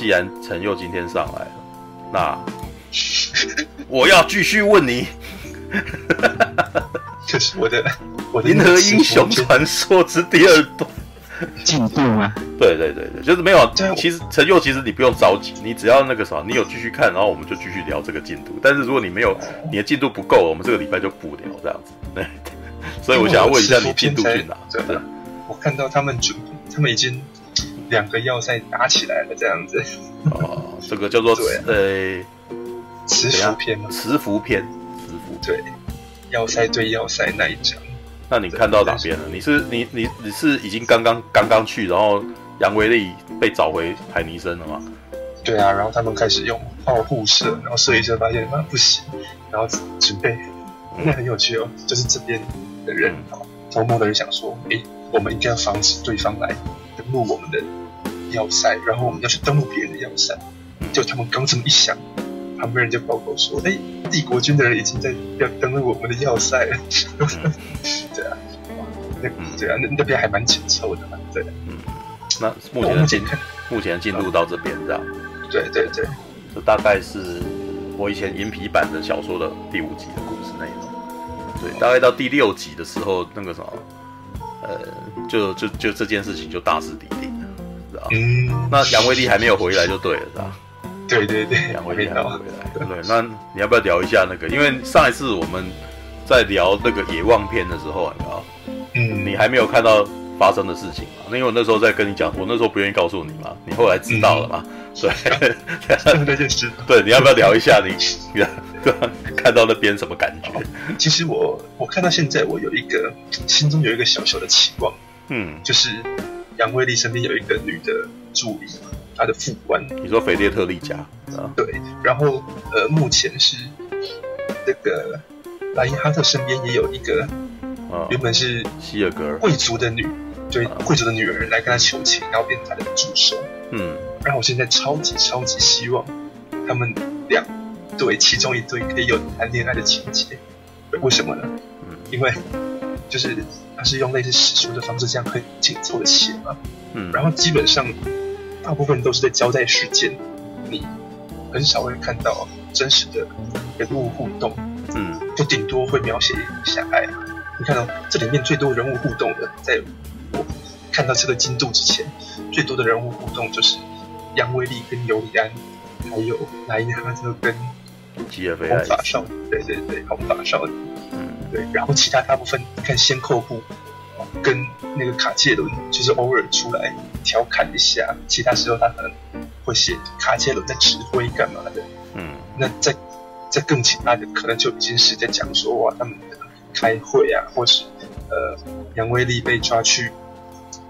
既然陈佑今天上来了，那我要继续问你，就是我的我的《银河英雄传说》之第二段进度吗？对对对对，就是没有。其实陈佑，其实你不用着急，你只要那个啥，你有继续看，然后我们就继续聊这个进度。但是如果你没有，你的进度不够，我们这个礼拜就不聊这样子。对，所以我想要问一下你进度去哪？对的，我看到他们准备，他们已经两个要塞打起来了，这样子。哦，这个叫做呃，磁浮篇吗？磁浮篇，磁浮对，要塞对要塞那一章。那你看到哪边了？你是你你你是已经刚刚刚刚去，然后杨威利被找回海尼森了吗？对啊，然后他们开始用炮互射，然后射一射发现啊不行，然后准备，那很有趣哦，就是这边的人偷摸的人想说，诶，我们应该要防止对方来登陆我们的要塞，然后我们要去登陆别人的要塞，就他们刚这么一想。旁边人就报告说：“哎，帝国军的人已经在要登陆我们的要塞了。嗯 ”对啊，那对啊，那那边还蛮紧凑的嘛。对，嗯，那目前的进目前进度到这边这样。对对对，这大概是我以前银皮版的小说的第五集的故事内容。对，大概到第六集的时候，那个什么，呃，就就就这件事情就大势已定道嗯，那杨威利还没有回来就对了，是吧对对对，杨威利还没有回来，对，那你要不要聊一下那个？因为上一次我们在聊那个野望篇的时候，你知道，嗯，你还没有看到发生的事情嘛？因为我那时候在跟你讲，我那时候不愿意告诉你嘛，你后来知道了嘛？对，那件事，对，你要不要聊一下你 看到那边什么感觉？其实我我看到现在，我有一个心中有一个小小的期望，嗯，就是杨威利身边有一个女的助理。她的副官，你说菲列特利加啊？对，然后呃，目前是这个莱因哈特身边也有一个，啊、原本是希尔格贵族的女，对，啊、贵族的女儿来跟他求情，然后变成他的助手。嗯，然后我现在超级超级希望他们两对其中一对可以有谈恋爱的情节，为什么呢？嗯，因为就是他是用类似史书的方式，这样很紧凑的写嘛。嗯，然后基本上。大部分都是在交代事件，你很少会看到真实的人物互动，嗯，就顶多会描写一下爱。你看到这里面最多人物互动的，在我看到这个进度之前，最多的人物互动就是杨威利跟尤里安，还有莱因哈特跟红发少女，对对对，红发少女，嗯，对，然后其他大部分你看先扣部。跟那个卡切伦就是偶尔出来调侃一下，其他时候他可能会写卡切伦在指挥干嘛的。嗯，那在在更其他的可能就已经是在讲说哇，他们的开会啊，或是呃杨威利被抓去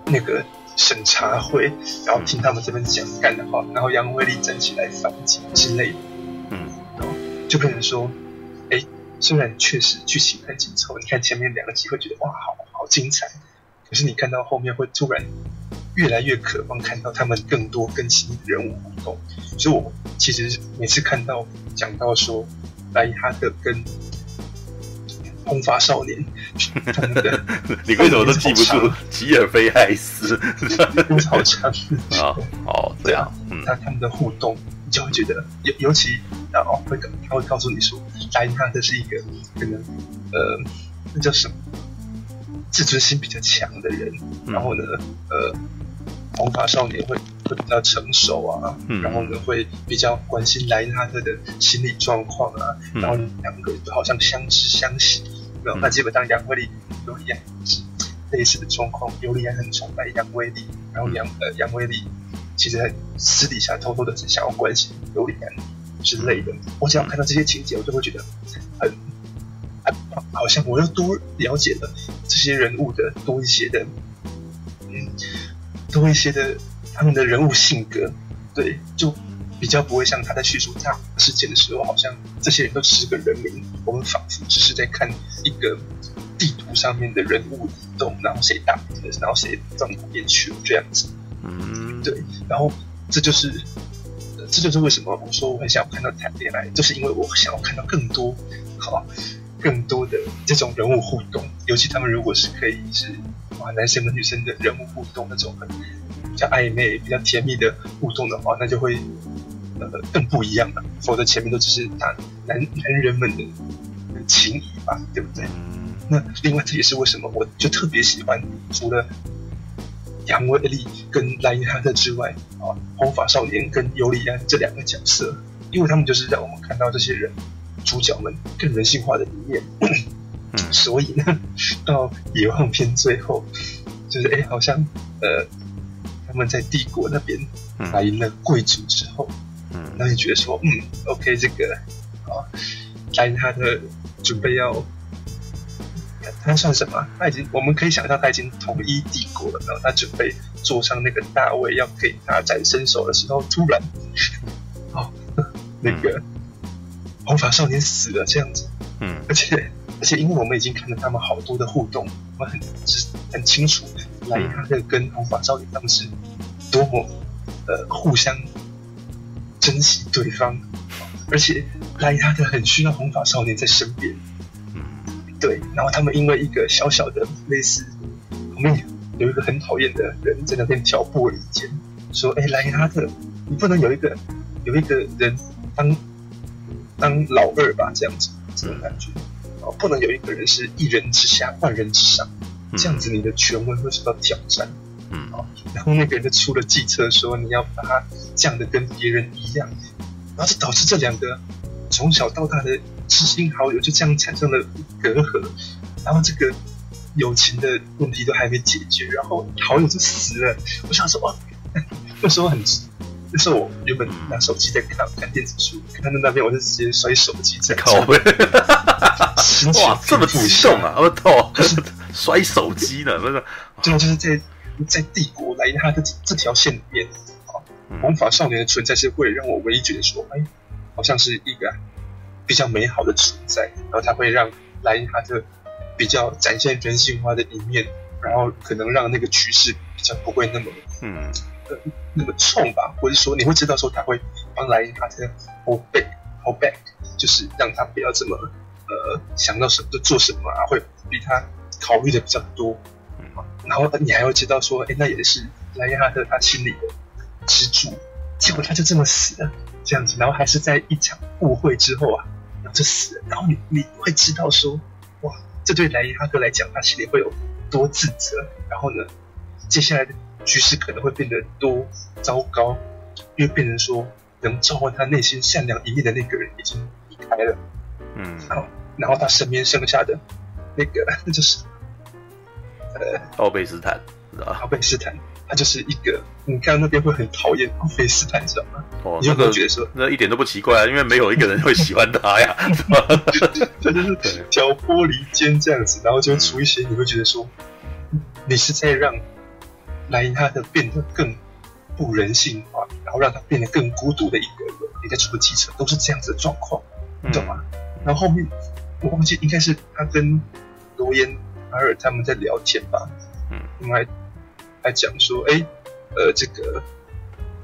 那个审查会，然后听他们这边讲干的话，然后杨威利站起来反击之类的。嗯，然后就变成说，哎，虽然确实剧情很紧凑，你看前面两个集会觉得哇好。好精彩，可是你看到后面会突然越来越渴望看到他们更多更新的人物互动，所以我其实每次看到讲到说莱伊哈特跟红发少年，你为什么都记不住 吉尔菲艾斯？好长啊！哦，这样，嗯，他他们的互动，你就会觉得尤尤其然后会他会告诉你说，莱因哈特是一个可能呃，那叫什么？自尊心比较强的人，嗯、然后呢，呃，红发少年会会比较成熟啊，嗯、然后呢会比较关心莱因哈特的心理状况啊，嗯、然后两个好像相知相惜，没有？那基本上杨威利、尤里安是类似的状况，尤里安很崇拜杨威利，然后杨呃杨威利其实私底下偷偷的是想要关心尤里安之类的。我只要看到这些情节，我就会觉得很很。好像我又多了解了这些人物的多一些的，嗯，多一些的他们的人物性格，对，就比较不会像他在叙述大事件的时候，好像这些人都只是个人名，我们仿佛只是在看一个地图上面的人物移动，然后谁打然后谁到哪边去这样子，嗯，对，然后这就是这就是为什么我说我很想要看到谈恋爱，就是因为我想要看到更多，好。更多的这种人物互动，尤其他们如果是可以是哇男生跟女生的人物互动那种很比较暧昧、比较甜蜜的互动的话，那就会呃更不一样了。否则前面都只是男男男人们的情谊吧，对不对？那另外这也是为什么我就特别喜欢除了杨威利跟莱因哈特之外啊，红发少年跟尤里安这两个角色，因为他们就是让我们看到这些人主角们更人性化的一面。嗯，所以呢，到野望篇最后，就是哎，好像呃，他们在帝国那边打赢了贵族之后，嗯，那你觉得说，嗯，OK，这个啊，莱因哈特准备要，他算什么？他已经，我们可以想象他已经统一帝国了，然后他准备坐上那个大位要给他展身手的时候，突然，哦，那个红发少年死了，这样子，嗯，而且。而且，因为我们已经看了他们好多的互动，我们很很清楚，莱因哈特跟红发少年他们是多么呃互相珍惜对方，而且莱因哈特很需要红发少年在身边，对。然后他们因为一个小小的类似，旁边有一个很讨厌的人在那边挑拨离间，说：“哎，莱因哈特，你不能有一个有一个人当当老二吧？这样子，这种感觉。”哦，不能有一个人是一人之下，万人之上，这样子你的权威会受到挑战。嗯，哦，然后那个人就出了计策，说你要把他降的跟别人一样，然后就导致这两个从小到大的知心好友就这样产生了隔阂，然后这个友情的问题都还没解决，然后好友就死了。我想说，哇，那时候很。那时候我原本拿手机在看看电子书，看到那边我就直接摔手机在靠背。哇，这么激动啊！我操，摔手机了，不是？真的就是在在帝国莱因哈特这条线里面，啊，红发少年的存在是？会让我唯一觉得说，哎，好像是一个比较美好的存在，然后他会让莱因哈特比较展现人性化的一面，然后可能让那个趋势比较不会那么嗯。那么冲吧，或者说你会知道说他会帮莱因哈特 hold back hold back，就是让他不要这么呃想到什么就做什么啊，会比他考虑的比较多。然后你还会知道说，哎，那也是莱因哈特他心里的支柱。结果他就这么死了，这样子，然后还是在一场误会之后啊，然后就死了。然后你你会知道说，哇，这对莱因哈特来讲，他心里会有多自责。然后呢，接下来的。局势可能会变得多糟糕，因为变成说能召唤他内心善良一面的那个人已经离开了，嗯，然后然后他身边剩下的那个那就是呃奥贝斯坦，奥贝斯坦，他就是一个你看那边会很讨厌奥菲斯坦，知道吗？哦，你有没有觉得说那一点都不奇怪啊？因为没有一个人会喜欢他呀，他就是挑拨离间这样子，然后就会出一些你会觉得说你是在让。莱因哈特变得更不人性化，然后让他变得更孤独的一个人，你在出的计策都是这样子的状况，你懂吗？嗯、然后后面我忘记应该是他跟罗延阿尔他们在聊天吧，嗯，他们还还讲说，哎，呃，这个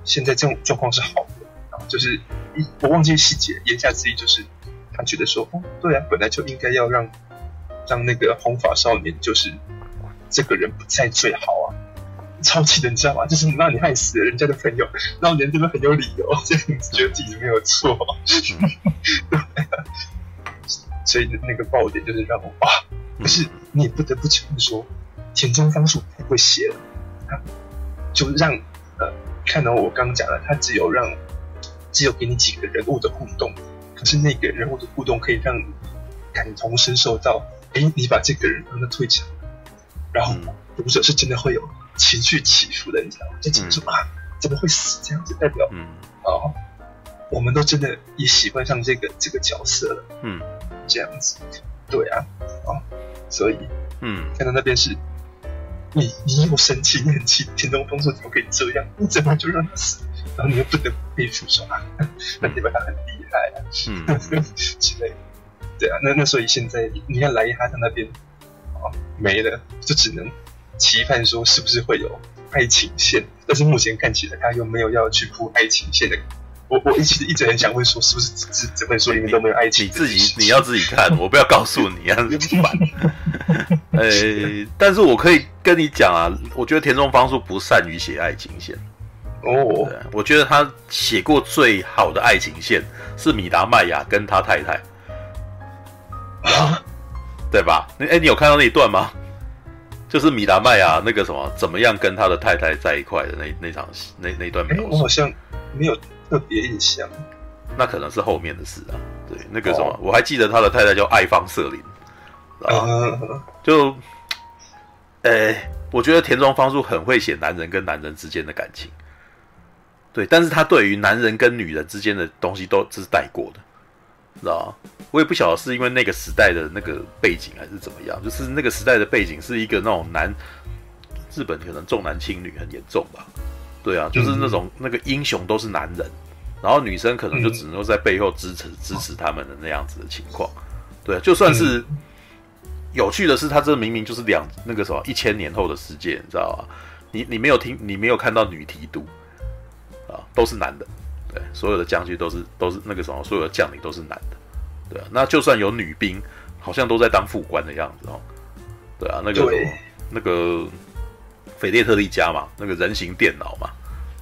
现在这种状况是好的，然后就是一我忘记细节，言下之意就是他觉得说，哦，对啊，本来就应该要让让那个红发少年就是这个人不在最好啊。超气的，你知道吗？就是让你害死了人家的朋友，然后人家都很有理由，这样子觉得自己没有错。对，所以那个爆点就是让我啊，可是你也不得不承认说，田中芳树太会写了，他就让呃，看到我刚刚讲了，他只有让只有给你几个人物的互动，可是那个人物的互动可以让你感同身受到，哎，你把这个人让他退场，然后读者是真的会有。情绪起伏的，你知道吗？就讲说啊，怎么会死这样子？代表，嗯，哦，我们都真的也喜欢上这个这个角色了，嗯，这样子，对啊，哦，所以，嗯，看到那边是，你你又生气，你很气，田中丰说怎么可以这样？你怎么就让他死？然后你又不得不佩服说啊，那你们他很厉害啊，嗯，之类的，对啊，那那所以现在你看莱伊哈特那边，哦，没了，就只能。期盼说是不是会有爱情线，但是目前看起来他又没有要去铺爱情线的我我一直一直很想问说，是不是这这本书里面都没有爱情？你自己 你要自己看，我不要告诉你啊。呃、欸，但是我可以跟你讲啊，我觉得田中芳树不善于写爱情线。哦，我觉得他写过最好的爱情线是米达麦雅跟他太太，啊，对吧？哎、欸，你有看到那一段吗？就是米达麦雅那个什么，怎么样跟他的太太在一块的那那场戏，那那段描述、欸，我好像没有。特别印象，那可能是后面的事啊。对，那个什么，oh. 我还记得他的太太叫爱方瑟琳，啊、uh.，就，呃、欸，我觉得田中芳树很会写男人跟男人之间的感情，对，但是他对于男人跟女人之间的东西都只是带过的，知道吗？我也不晓得是因为那个时代的那个背景还是怎么样，就是那个时代的背景是一个那种男，日本可能重男轻女很严重吧。对啊，就是那种、嗯、那个英雄都是男人，然后女生可能就只能够在背后支持、嗯、支持他们的那样子的情况。对啊，就算是有趣的是，他这明明就是两那个什么一千年后的世界，你知道吧？你你没有听，你没有看到女提督啊，都是男的。对，所有的将军都是都是那个什么，所有的将领都是男的。对啊，那就算有女兵，好像都在当副官的样子哦。对啊，那个那个。斐列特利加嘛，那个人形电脑嘛，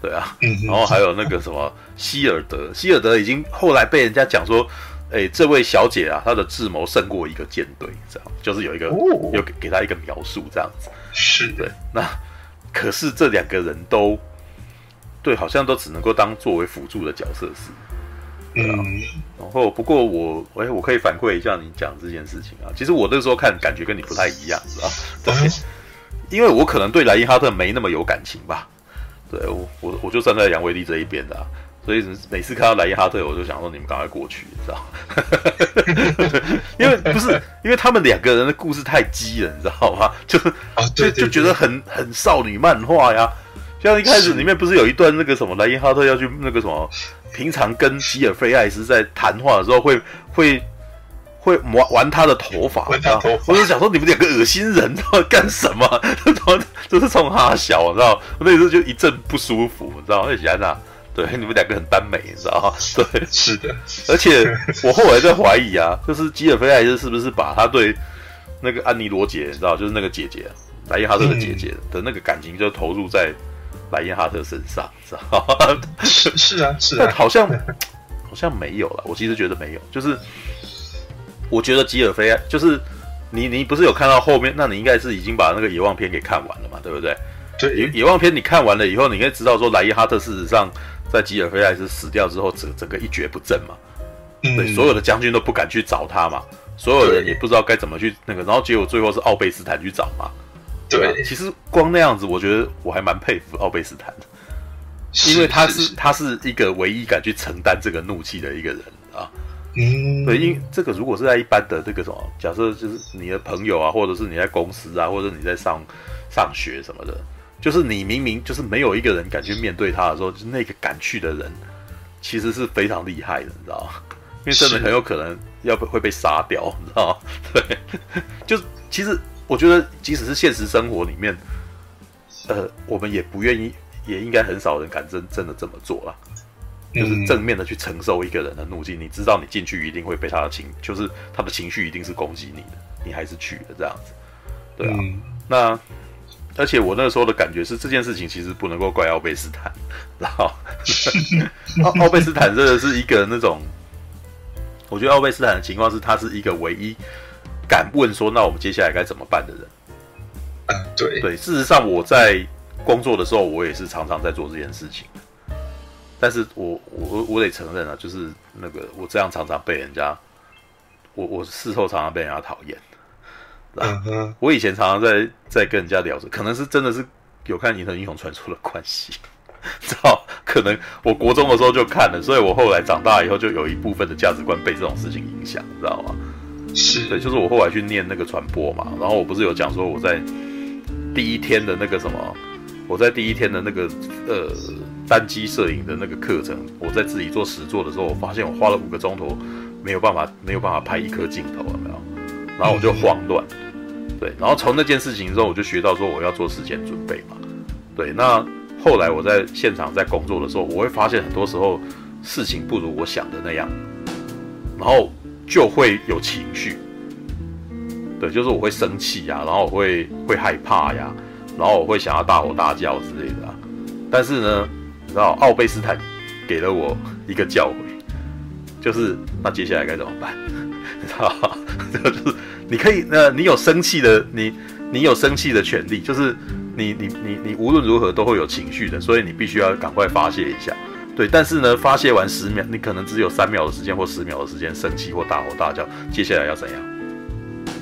对啊，然后还有那个什么希尔德，希尔德已经后来被人家讲说，哎、欸，这位小姐啊，她的智谋胜过一个舰队，这样就是有一个、哦、有给给她一个描述这样子，是的。那可是这两个人都对，好像都只能够当作为辅助的角色是，对啊。嗯、然后不过我哎，我可以反馈一下你讲这件事情啊，其实我那时候看感觉跟你不太一样，是吧对。嗯因为我可能对莱因哈特没那么有感情吧，对我我我就站在杨威利这一边的、啊，所以每次看到莱因哈特，我就想说你们赶快过去，你知道？因为不是因为他们两个人的故事太激了，你知道吗？就是就就觉得很很少女漫画呀。像一开始里面不是有一段那个什么莱因哈特要去那个什么，平常跟吉尔菲艾斯在谈话的时候会会。会玩玩他的头发，你知道？我就想说你们两个恶心人，知道干什么？这是冲他笑，你知道？我那时候就一阵不舒服，你知道？而且安娜，对，你们两个很耽美，你知道？对，是的。而且我后来在怀疑啊，就是吉尔菲艾斯是不是把他对那个安妮罗杰，你知道，就是那个姐姐莱因哈特的姐姐的那个感情，就投入在莱因哈特身上，知道？是是啊，是啊，但好像好像没有了。我其实觉得没有，就是。我觉得吉尔菲就是你，你不是有看到后面？那你应该是已经把那个野望篇给看完了嘛，对不对？对。野野望篇你看完了以后，你应该知道说莱伊哈特事实上在吉尔菲艾斯死掉之后，整整个一蹶不振嘛。嗯。对，所有的将军都不敢去找他嘛，所有人也不知道该怎么去那个，然后结果最后是奥贝斯坦去找嘛。对。对，其实光那样子，我觉得我还蛮佩服奥贝斯坦的，因为他是，他是一个唯一敢去承担这个怒气的一个人啊。嗯，对，因为这个如果是在一般的这个什么，假设就是你的朋友啊，或者是你在公司啊，或者你在上上学什么的，就是你明明就是没有一个人敢去面对他的时候，就是那个敢去的人，其实是非常厉害的，你知道吗？因为真的很有可能要会被杀掉，你知道吗？对，就其实我觉得，即使是现实生活里面，呃，我们也不愿意，也应该很少人敢真真的这么做了。就是正面的去承受一个人的怒气，你知道你进去一定会被他的情，就是他的情绪一定是攻击你的，你还是去了这样子，对啊。那而且我那个时候的感觉是这件事情其实不能够怪奥贝斯坦，然后 奥奥贝斯坦真的是一个那种，我觉得奥贝斯坦的情况是他是一个唯一敢问说那我们接下来该怎么办的人。嗯，对对，事实上我在工作的时候，我也是常常在做这件事情。但是我我我得承认啊，就是那个我这样常常被人家，我我事后常常被人家讨厌。我以前常常在在跟人家聊着，可能是真的是有看《银河英雄传说》的关系，知道？可能我国中的时候就看了，所以我后来长大以后就有一部分的价值观被这种事情影响，你知道吗？是对，就是我后来去念那个传播嘛，然后我不是有讲说我在第一天的那个什么，我在第一天的那个呃。单机摄影的那个课程，我在自己做实作的时候，我发现我花了五个钟头，没有办法，没有办法拍一颗镜头，有没有？然后我就慌乱，对，然后从那件事情之后，我就学到说我要做事前准备嘛，对。那后来我在现场在工作的时候，我会发现很多时候事情不如我想的那样，然后就会有情绪。对，就是我会生气呀，然后我会会害怕呀，然后我会想要大吼大叫之类的。但是呢，你知道奥贝斯坦给了我一个教诲，就是那接下来该怎么办？你知道？就是你可以，呃，你有生气的，你你有生气的权利，就是你你你你无论如何都会有情绪的，所以你必须要赶快发泄一下。对，但是呢，发泄完十秒，你可能只有三秒的时间或十秒的时间生气或大吼大叫，接下来要怎样？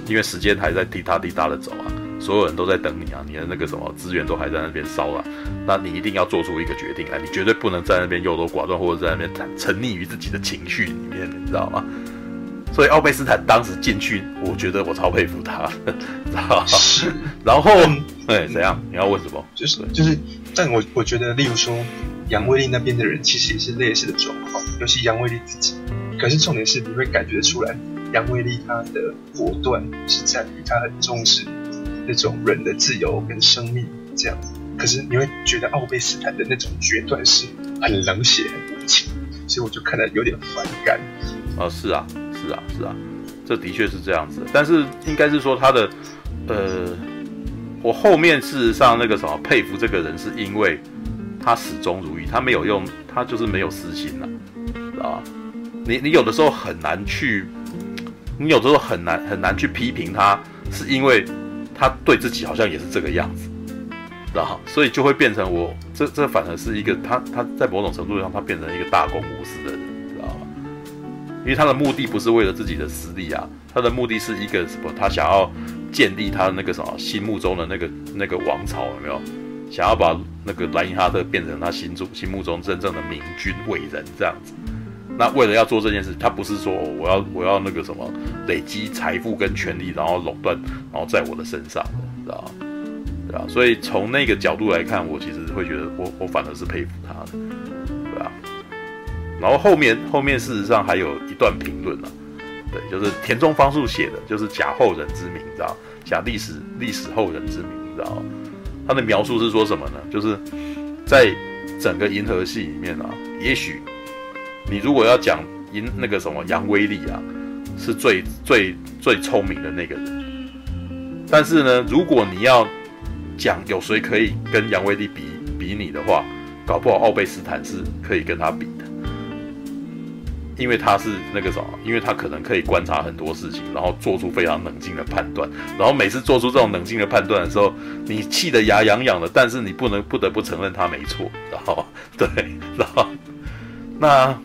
因为时间还在滴答滴答的走啊，所有人都在等你啊，你的那个什么资源都还在那边烧了，那你一定要做出一个决定来，你绝对不能在那边优柔寡断，或者在那边沉溺于自己的情绪里面，你知道吗？所以奥贝斯坦当时进去，我觉得我超佩服他，知道吗？然后，哎，怎样？你要问什么？就是就是，但我我觉得，例如说杨威利那边的人，其实也是类似的状况，尤其杨威利自己。可是重点是，你会感觉出来。杨威利他的果断是在于他很重视那种人的自由跟生命这样，可是你会觉得奥贝斯坦的那种决断是很冷血很无情，所以我就看得有点反感。啊，是啊，是啊，是啊，这的确是这样子。但是应该是说他的，呃，我后面事实上那个什么佩服这个人，是因为他始终如一，他没有用，他就是没有私心了，知道吧？你你有的时候很难去。你有的时候很难很难去批评他，是因为他对自己好像也是这个样子，然后？所以就会变成我这这反而是一个他他在某种程度上他变成一个大公无私的人，知道吗？因为他的目的不是为了自己的私利啊，他的目的是一个什么？他想要建立他那个什么心目中的那个那个王朝，有没有？想要把那个莱因哈特变成他心中心目中真正的明君伟人这样子。那为了要做这件事，他不是说我要我要那个什么累积财富跟权力，然后垄断，然后在我的身上，知道吧？对啊，所以从那个角度来看，我其实会觉得我我反而是佩服他的，对啊。然后后面后面事实上还有一段评论呢，对，就是田中芳树写的，就是假后人之名，你知道？假历史历史后人之名，你知道？他的描述是说什么呢？就是在整个银河系里面啊，也许。你如果要讲赢那个什么杨威利啊，是最最最聪明的那个人。但是呢，如果你要讲有谁可以跟杨威利比比你的话，搞不好奥贝斯坦是可以跟他比的，因为他是那个什么，因为他可能可以观察很多事情，然后做出非常冷静的判断。然后每次做出这种冷静的判断的时候，你气得牙痒痒的，但是你不能不得不承认他没错，然后对，然后那。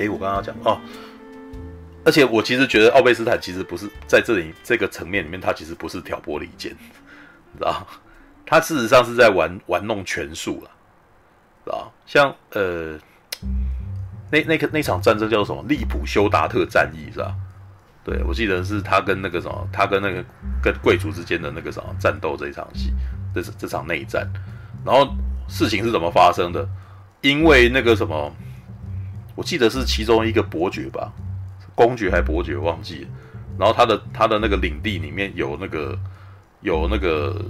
哎，我刚刚讲哦，而且我其实觉得奥贝斯坦其实不是在这里这个层面里面，他其实不是挑拨离间，知道？他事实上是在玩玩弄权术了，知道？像呃，那那个那场战争叫做什么？利普休达特战役是吧？对，我记得是他跟那个什么，他跟那个跟贵族之间的那个什么战斗这一场戏，这是这场内战。然后事情是怎么发生的？因为那个什么。我记得是其中一个伯爵吧，公爵还伯爵忘记了。然后他的他的那个领地里面有那个有那个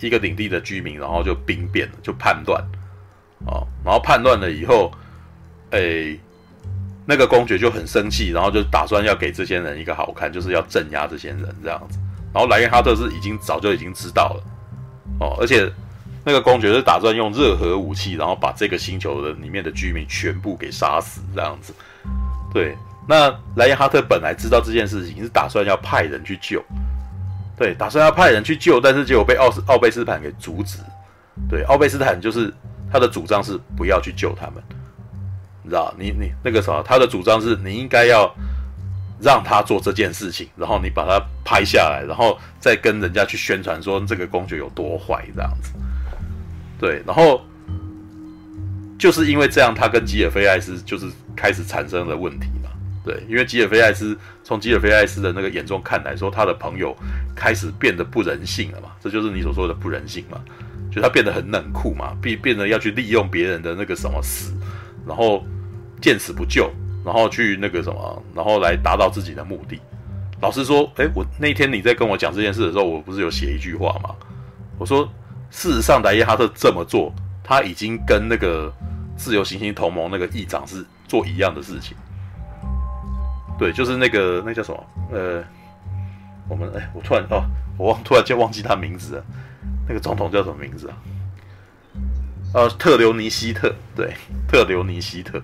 一个领地的居民，然后就兵变了，就叛乱啊。然后叛乱了以后，哎，那个公爵就很生气，然后就打算要给这些人一个好看，就是要镇压这些人这样子。然后莱因哈特是已经早就已经知道了哦，而且。那个公爵是打算用热核武器，然后把这个星球的里面的居民全部给杀死，这样子。对，那莱因哈特本来知道这件事情，是打算要派人去救，对，打算要派人去救，但是结果被奥斯奥贝斯坦给阻止。对，奥贝斯坦就是他的主张是不要去救他们，你知道？你你那个什么，他的主张是你应该要让他做这件事情，然后你把他拍下来，然后再跟人家去宣传说这个公爵有多坏，这样子。对，然后就是因为这样，他跟吉尔菲艾斯就是开始产生了问题嘛。对，因为吉尔菲艾斯从吉尔菲艾斯的那个眼中看来说，他的朋友开始变得不人性了嘛，这就是你所说的不人性嘛，就他变得很冷酷嘛，变变得要去利用别人的那个什么死，然后见死不救，然后去那个什么，然后来达到自己的目的。老实说，诶，我那天你在跟我讲这件事的时候，我不是有写一句话吗？我说。事实上，莱因哈特这么做，他已经跟那个自由行星同盟那个议长是做一样的事情。对，就是那个那叫什么？呃，我们哎，我突然哦，我忘突然间忘记他名字了。那个总统叫什么名字啊？呃，特留尼希特。对，特留尼希特。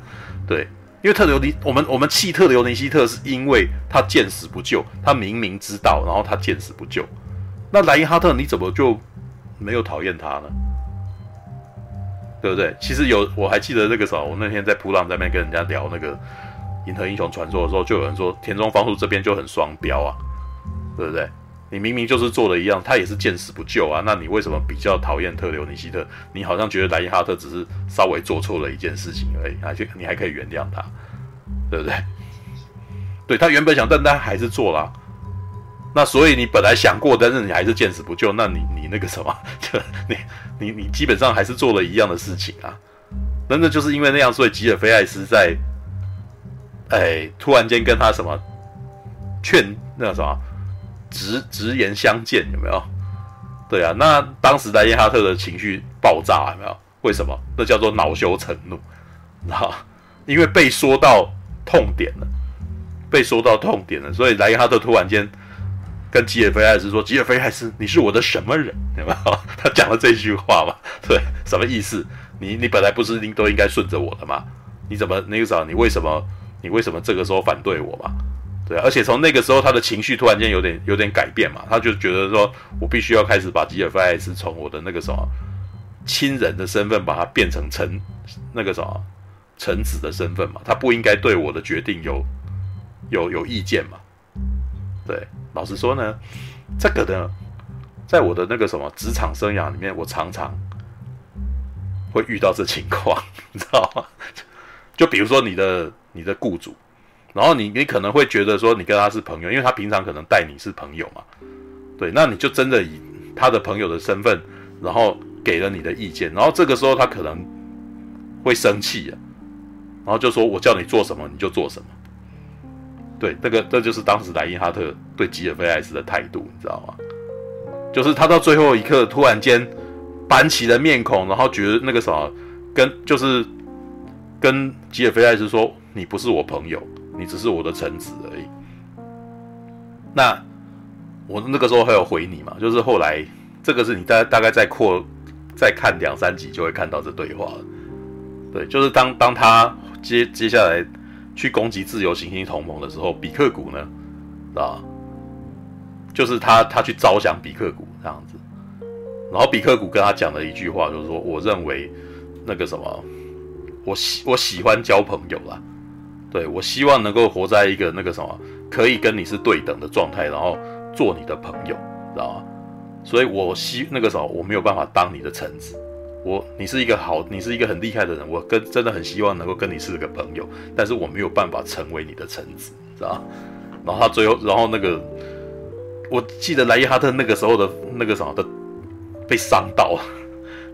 对，因为特留尼，我们我们弃特留尼希特是因为他见死不救，他明明知道，然后他见死不救。那莱因哈特你怎么就没有讨厌他呢？对不对？其实有，我还记得那个时候，我那天在噗浪在那边跟人家聊那个《银河英雄传说》的时候，就有人说田中芳树这边就很双标啊，对不对？你明明就是做的一样，他也是见死不救啊，那你为什么比较讨厌特留尼希特？你好像觉得莱因哈特只是稍微做错了一件事情而已，而且你还可以原谅他，对不对？对，他原本想，但他还是做了。那所以你本来想过，但是你还是见死不救，那你你那个什么，就你你你基本上还是做了一样的事情啊。那那就是因为那样，所以吉尔菲艾斯在，哎，突然间跟他什么劝那个什么。直直言相见有没有？对啊，那当时莱因哈特的情绪爆炸有没有？为什么？那叫做恼羞成怒，啊，因为被说到痛点了，被说到痛点了，所以莱因哈特突然间跟吉尔菲艾斯说：“吉尔菲艾斯，你是我的什么人？对吧？” 他讲了这句话嘛？对，什么意思？你你本来不是应都应该顺着我的吗？你怎么那个时候你为什么你为什么这个时候反对我嘛？对，而且从那个时候，他的情绪突然间有点有点改变嘛，他就觉得说，我必须要开始把吉尔菲艾斯从我的那个什么亲人的身份，把他变成臣那个什么臣子的身份嘛，他不应该对我的决定有有有意见嘛。对，老实说呢，这个呢，在我的那个什么职场生涯里面，我常常会遇到这情况，你知道吗？就比如说你的你的雇主。然后你你可能会觉得说你跟他是朋友，因为他平常可能待你是朋友嘛，对，那你就真的以他的朋友的身份，然后给了你的意见，然后这个时候他可能会生气啊，然后就说我叫你做什么你就做什么，对，这个这就是当时莱因哈特对吉尔菲艾斯的态度，你知道吗？就是他到最后一刻突然间板起了面孔，然后觉得那个什么跟就是跟吉尔菲艾斯说你不是我朋友。你只是我的臣子而已。那我那个时候还有回你嘛？就是后来这个是你大大概再扩再看两三集就会看到这对话了。对，就是当当他接接下来去攻击自由行星同盟的时候，比克谷呢，啊，就是他他去招降比克谷这样子。然后比克谷跟他讲了一句话，就是说，我认为那个什么，我喜我喜欢交朋友啦。对，我希望能够活在一个那个什么，可以跟你是对等的状态，然后做你的朋友，知道吗？所以我希那个什么，我没有办法当你的臣子。我，你是一个好，你是一个很厉害的人，我跟真的很希望能够跟你是个朋友，但是我没有办法成为你的臣子，知道吗？然后他最后，然后那个，我记得莱因哈特那个时候的那个什么的被伤到，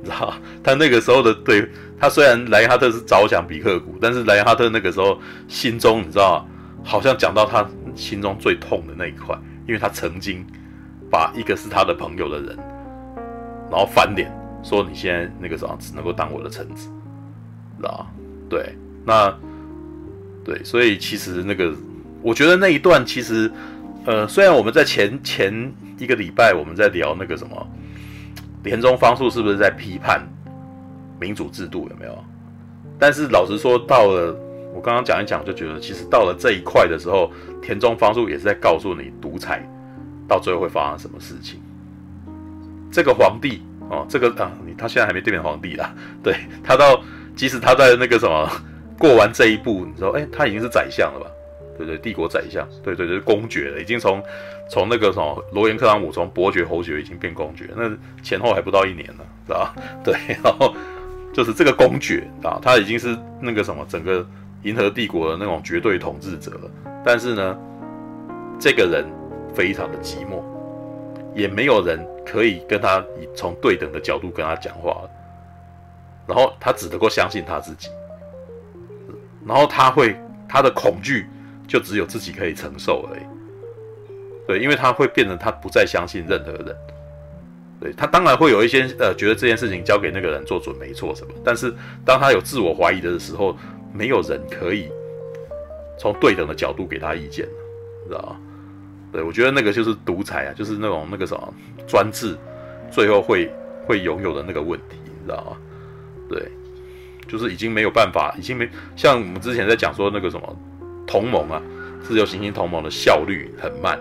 你知道吗？他那个时候的对。他虽然莱因哈特是着想比克谷，但是莱因哈特那个时候心中，你知道？好像讲到他心中最痛的那一块，因为他曾经把一个是他的朋友的人，然后翻脸说你现在那个时候只能够当我的臣子，知道吗？对，那对，所以其实那个，我觉得那一段其实，呃，虽然我们在前前一个礼拜我们在聊那个什么，田中芳树是不是在批判？民主制度有没有？但是老实说，到了我刚刚讲一讲，就觉得其实到了这一块的时候，田中芳树也是在告诉你，独裁到最后会发生什么事情。这个皇帝哦，这个啊，你他现在还没变成皇帝啦。对，他到即使他在那个什么 过完这一步，你说哎，他已经是宰相了吧？对对，帝国宰相，对对对，公爵了，已经从从那个什么罗颜克拉姆从伯爵侯爵已经变公爵，那前后还不到一年呢，是吧？对，然后。就是这个公爵啊，他已经是那个什么，整个银河帝国的那种绝对统治者了。但是呢，这个人非常的寂寞，也没有人可以跟他以从对等的角度跟他讲话。然后他只能够相信他自己，然后他会他的恐惧就只有自己可以承受而已。对，因为他会变成他不再相信任何人。对，他当然会有一些呃，觉得这件事情交给那个人做准没错什么，但是当他有自我怀疑的时候，没有人可以从对等的角度给他意见，知道吗？对，我觉得那个就是独裁啊，就是那种那个什么专制，最后会会拥有的那个问题，你知道吗？对，就是已经没有办法，已经没像我们之前在讲说那个什么同盟啊，自由行星同盟的效率很慢。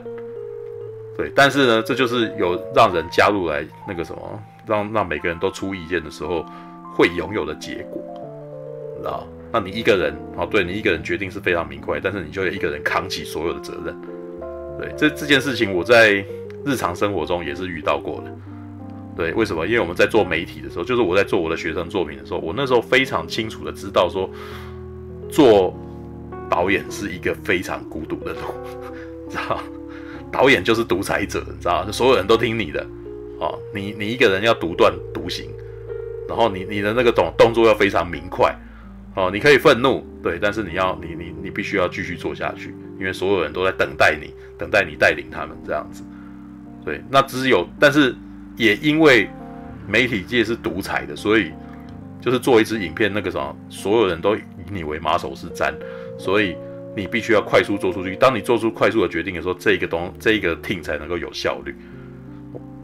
对，但是呢，这就是有让人加入来那个什么，让让每个人都出意见的时候会拥有的结果，知道？那你一个人，哦，对你一个人决定是非常明快，但是你就一个人扛起所有的责任。对，这这件事情我在日常生活中也是遇到过的。对，为什么？因为我们在做媒体的时候，就是我在做我的学生作品的时候，我那时候非常清楚的知道说，做导演是一个非常孤独的路，知道？导演就是独裁者，你知道？所有人都听你的，哦，你你一个人要独断独行，然后你你的那个动动作要非常明快，哦，你可以愤怒，对，但是你要你你你必须要继续做下去，因为所有人都在等待你，等待你带领他们这样子，对，那只有，但是也因为媒体界是独裁的，所以就是做一支影片，那个什么，所有人都以你为马首是瞻，所以。你必须要快速做出去。当你做出快速的决定的时候，这个东这一个 team 才能够有效率。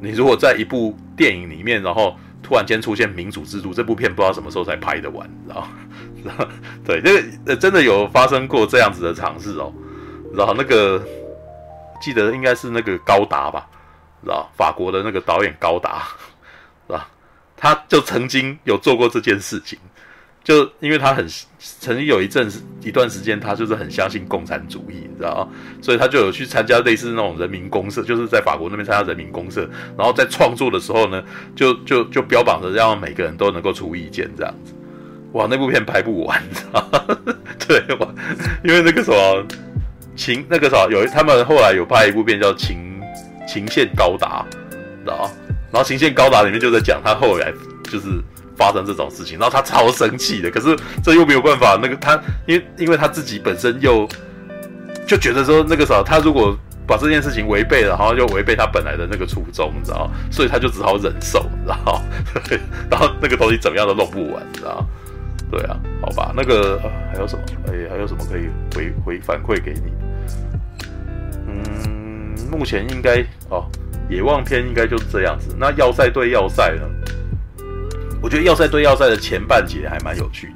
你如果在一部电影里面，然后突然间出现民主制度，这部片不知道什么时候才拍得完，知道吗？对，这个呃真的有发生过这样子的尝试哦。然后那个记得应该是那个高达吧，知道法国的那个导演高达，是吧？他就曾经有做过这件事情。就因为他很曾经有一阵一段时间，他就是很相信共产主义，你知道？所以他就有去参加类似那种人民公社，就是在法国那边参加人民公社，然后在创作的时候呢，就就就标榜着让每个人都能够出意见这样子。哇，那部片拍不完，你知道吗？对，因为那个什么情那个啥有他们后来有拍一部片叫《情情线高达》，知道？然后《情线高达》里面就在讲他后来就是。发生这种事情，然后他超生气的，可是这又没有办法。那个他，因为因为他自己本身又就觉得说，那个时候他如果把这件事情违背了，然后就违背他本来的那个初衷，你知道？所以他就只好忍受，你知道？然后那个东西怎么样都弄不完，你知道？对啊，好吧，那个、还有什么？哎，还有什么可以回回反馈给你？嗯，目前应该哦，野望篇应该就是这样子。那要塞对要塞呢？我觉得要塞对要塞的前半节还蛮有趣的。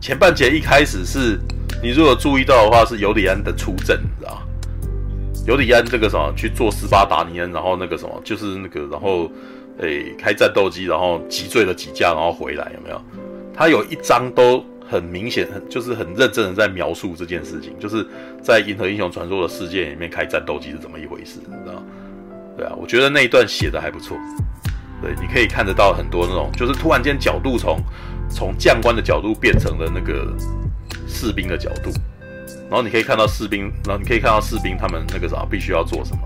前半节一开始是，你如果注意到的话，是尤里安的出阵，你知道？尤里安这个什么去做斯巴达尼恩，然后那个什么就是那个，然后诶、开战斗机，然后击坠了几架，然后回来有没有？他有一章都很明显，很就是很认真的在描述这件事情，就是在《银河英雄传说》的世界里面开战斗机是怎么一回事，你知道？对啊，我觉得那一段写的还不错。对，你可以看得到很多那种，就是突然间角度从从将官的角度变成了那个士兵的角度，然后你可以看到士兵，然后你可以看到士兵他们那个啥必须要做什么，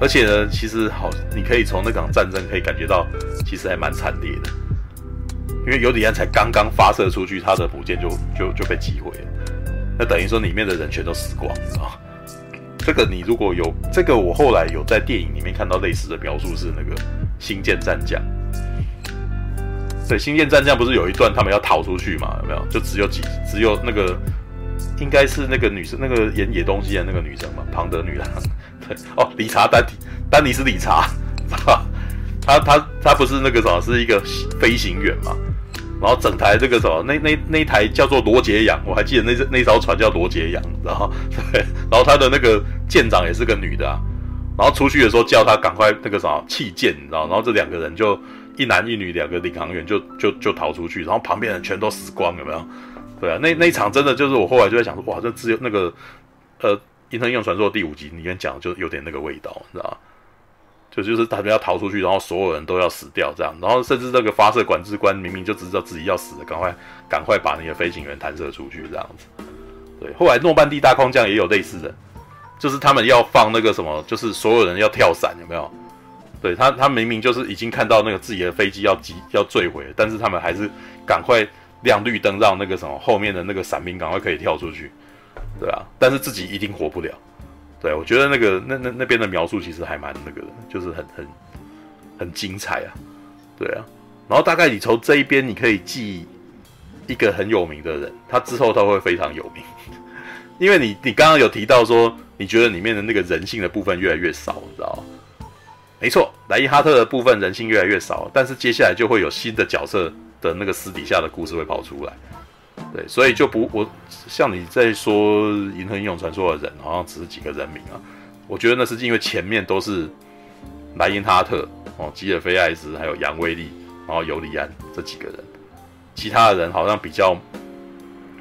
而且呢，其实好，你可以从那场战争可以感觉到，其实还蛮惨烈的，因为尤里安才刚刚发射出去，他的火箭就就就被击毁了，那等于说里面的人全都死光了。这个你如果有这个，我后来有在电影里面看到类似的描述是那个。星舰战将，对，星舰战将不是有一段他们要逃出去嘛？有没有？就只有几，只有那个，应该是那个女生，那个演野东西的那个女生嘛，庞德女郎。对，哦，理查丹尼，丹尼是理查，知道吧？他他他不是那个什么，是一个飞行员嘛？然后整台这个什么，那那那一台叫做罗杰洋，我还记得那那艘船叫罗杰洋，然后？对，然后他的那个舰长也是个女的啊。然后出去的时候叫他赶快那个啥弃舰，你知道？然后这两个人就一男一女两个领航员就就就逃出去，然后旁边人全都死光，有没有？对啊，那那一场真的就是我后来就在想说，哇，这只有那个呃《银河英雄传说》第五集里面讲就有点那个味道，你知道吗？就就是他们要逃出去，然后所有人都要死掉这样，然后甚至这个发射管制官明明就知道自己要死了，赶快赶快把那个飞行员弹射出去这样子。对，后来诺曼底大空降也有类似的。就是他们要放那个什么，就是所有人要跳伞，有没有？对他，他明明就是已经看到那个自己的飞机要击要坠毁，但是他们还是赶快亮绿灯，让那个什么后面的那个伞兵赶快可以跳出去，对啊，但是自己一定活不了。对，我觉得那个那那那边的描述其实还蛮那个的，就是很很很精彩啊，对啊。然后大概你从这一边你可以记一个很有名的人，他之后他会非常有名，因为你你刚刚有提到说，你觉得里面的那个人性的部分越来越少，你知道？没错，莱因哈特的部分人性越来越少，但是接下来就会有新的角色的那个私底下的故事会跑出来，对，所以就不我像你在说《银河英雄传说》的人好像只是几个人名啊，我觉得那是因为前面都是莱因哈特哦，吉尔菲艾斯还有杨威利。然后尤里安这几个人，其他的人好像比较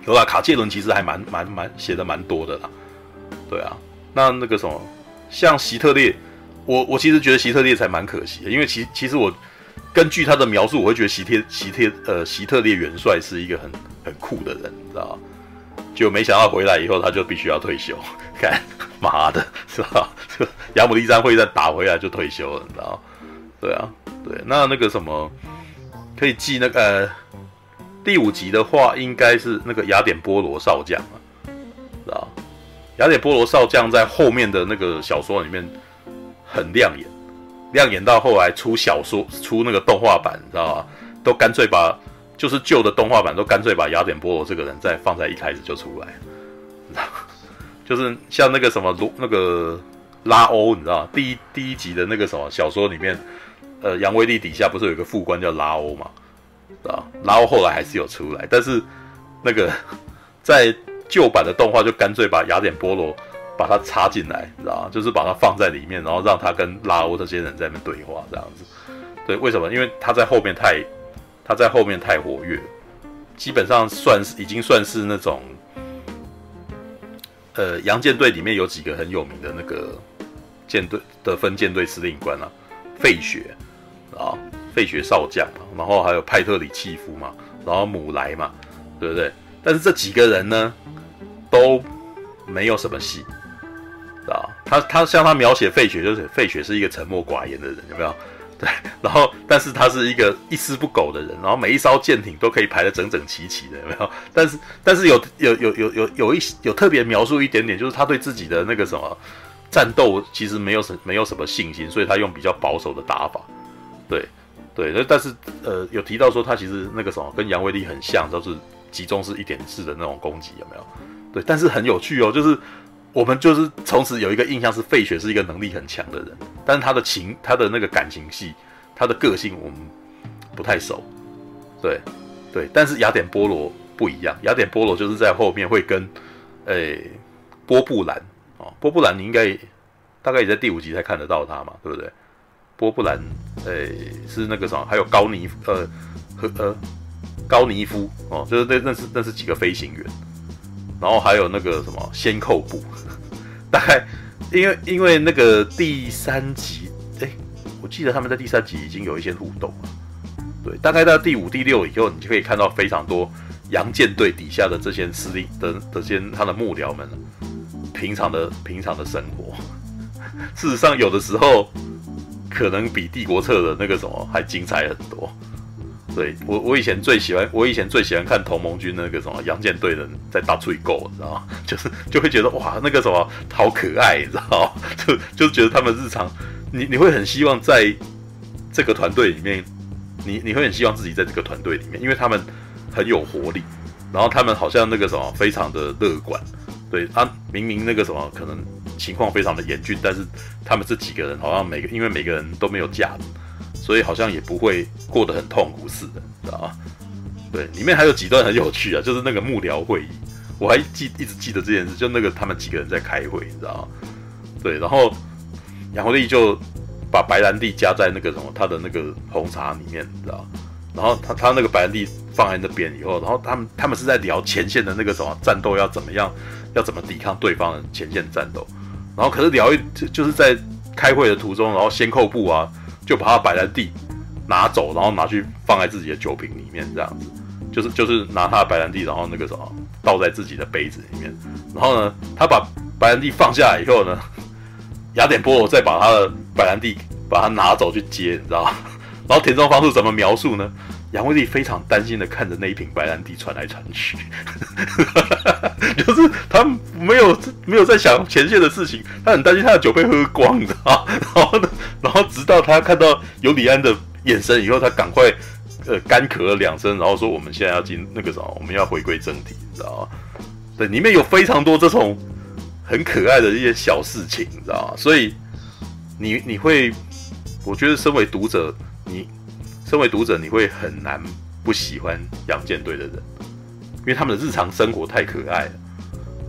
有啦。卡介伦其实还蛮蛮蛮写的蛮多的啦，对啊。那那个什么，像希特烈，我我其实觉得希特烈才蛮可惜的，因为其其实我根据他的描述，我会觉得希特希特呃希特烈元帅是一个很很酷的人，你知道？就没想到回来以后他就必须要退休，看妈的是吧？亚姆利山会战打回来就退休了，你知道？对啊，对，那那个什么。可以记那个、呃、第五集的话，应该是那个雅典波罗少将啊，知道？雅典波罗少将在后面的那个小说里面很亮眼，亮眼到后来出小说、出那个动画版，你知道吗？都干脆把就是旧的动画版都干脆把雅典波罗这个人再放在一开始就出来，你知道？就是像那个什么罗那个拉欧，你知道吗？第一第一集的那个什么小说里面。呃，杨威利底下不是有一个副官叫拉欧嘛？啊，拉欧后来还是有出来，但是那个在旧版的动画就干脆把雅典波罗把它插进来，知道吗？就是把它放在里面，然后让他跟拉欧这些人在那边对话，这样子。对，为什么？因为他在后面太他在后面太活跃，基本上算是已经算是那种呃，洋舰队里面有几个很有名的那个舰队的分舰队司令官啊，费雪。啊，费雪少将，然后还有派特里契夫嘛，然后姆莱嘛，对不对？但是这几个人呢，都没有什么戏，他他像他描写费雪，就是费雪是一个沉默寡言的人，有没有？对，然后但是他是一个一丝不苟的人，然后每一艘舰艇都可以排得整整齐齐的，有没有？但是但是有有有有有有一有特别描述一点点，就是他对自己的那个什么战斗其实没有什没有什么信心，所以他用比较保守的打法。对，对，那但是呃，有提到说他其实那个什么跟杨威利很像，都是集中式一点式的那种攻击，有没有？对，但是很有趣哦，就是我们就是从此有一个印象是费雪是一个能力很强的人，但是他的情，他的那个感情戏，他的个性我们不太熟。对，对，但是雅典波罗不一样，雅典波罗就是在后面会跟诶波布兰哦，波布兰你应该大概也在第五集才看得到他嘛，对不对？波布兰，诶、是那个什么？还有高尼，呃，和呃，高尼夫哦，就是那那是那是几个飞行员，然后还有那个什么先扣布，大概因为因为那个第三集，诶、欸，我记得他们在第三集已经有一些互动了，对，大概到第五、第六以后，你就可以看到非常多洋舰队底下的这些司令的这些他的幕僚们平常的平常的生活，事实上有的时候。可能比帝国策的那个什么还精彩很多。对，我，我以前最喜欢，我以前最喜欢看同盟军那个什么杨舰队的人在打水沟，你知道吗？就是就会觉得哇，那个什么好可爱，你知道吗？就就是觉得他们日常，你你会很希望在这个团队里面，你你会很希望自己在这个团队里面，因为他们很有活力，然后他们好像那个什么非常的乐观。对啊，明明那个什么可能。情况非常的严峻，但是他们这几个人好像每个，因为每个人都没有架子，所以好像也不会过得很痛苦似的，知道吗？对，里面还有几段很有趣啊，就是那个幕僚会议，我还记一直记得这件事，就那个他们几个人在开会，你知道吗？对，然后杨红利就把白兰地加在那个什么他的那个红茶里面，你知道吗？然后他他那个白兰地放在那边以后，然后他们他们是在聊前线的那个什么战斗要怎么样，要怎么抵抗对方的前线战斗。然后可是聊一就就是在开会的途中，然后先扣步啊，就把它摆在地拿走，然后拿去放在自己的酒瓶里面，这样子，就是就是拿他的白兰地，然后那个什么倒在自己的杯子里面，然后呢，他把白兰地放下来以后呢，雅典波罗再把他的白兰地把它拿走去接，你知道？然后田中芳树怎么描述呢？杨威利非常担心的看着那一瓶白兰地传来传去，就是他没有没有在想前线的事情，他很担心他的酒被喝光，你知道？然后呢，然后直到他看到尤里安的眼神以后，他赶快呃干咳了两声，然后说：“我们现在要进那个什么，我们要回归正题，你知道吗？”对，里面有非常多这种很可爱的一些小事情，你知道吗？所以你你会，我觉得身为读者，你。身为读者，你会很难不喜欢洋舰队的人，因为他们的日常生活太可爱了。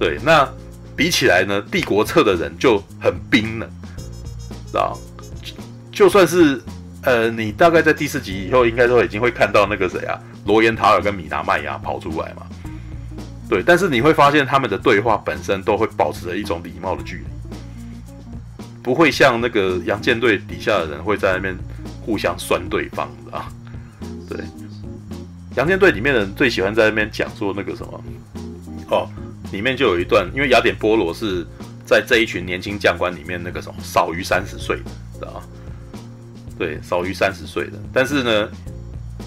对，那比起来呢，帝国侧的人就很冰冷，知道？就算是呃，你大概在第四集以后，应该都已经会看到那个谁啊，罗延塔尔跟米达麦亚跑出来嘛。对，但是你会发现他们的对话本身都会保持着一种礼貌的距离，不会像那个洋舰队底下的人会在那边。互相酸对方啊，对，洋舰队里面的人最喜欢在那边讲说那个什么哦，里面就有一段，因为雅典波罗是在这一群年轻将官里面那个什么少于三十岁的啊，对，少于三十岁的，但是呢，